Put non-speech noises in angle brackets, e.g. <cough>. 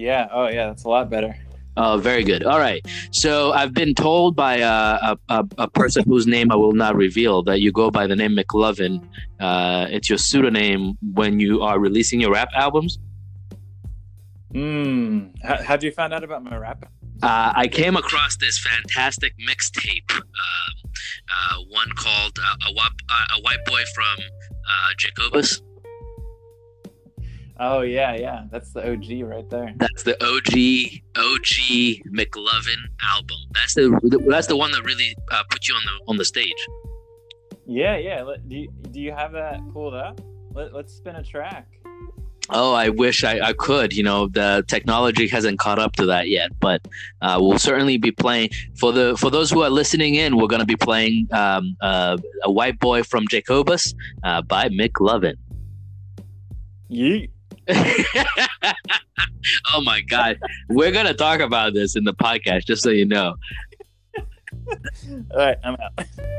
Yeah. Oh, yeah. That's a lot better. Oh, very good. All right. So I've been told by uh, a, a, a person whose name I will not reveal that you go by the name McLovin. Uh, it's your pseudonym when you are releasing your rap albums. Hmm. How, how'd you find out about my rap? Uh, I came across this fantastic mixtape, um, uh, one called uh, a, Wap- uh, a White Boy from uh, Jacobus. Oh yeah, yeah. That's the OG right there. That's the OG OG McLovin album. That's the that's the one that really uh, put you on the on the stage. Yeah, yeah. Do you, do you have that pulled up? Let, let's spin a track. Oh, I wish I, I could. You know, the technology hasn't caught up to that yet, but uh, we'll certainly be playing for the for those who are listening in. We're going to be playing um, uh, a white boy from Jacobus uh, by McLovin. Yeet. <laughs> oh my god, we're gonna talk about this in the podcast, just so you know. All right, I'm out.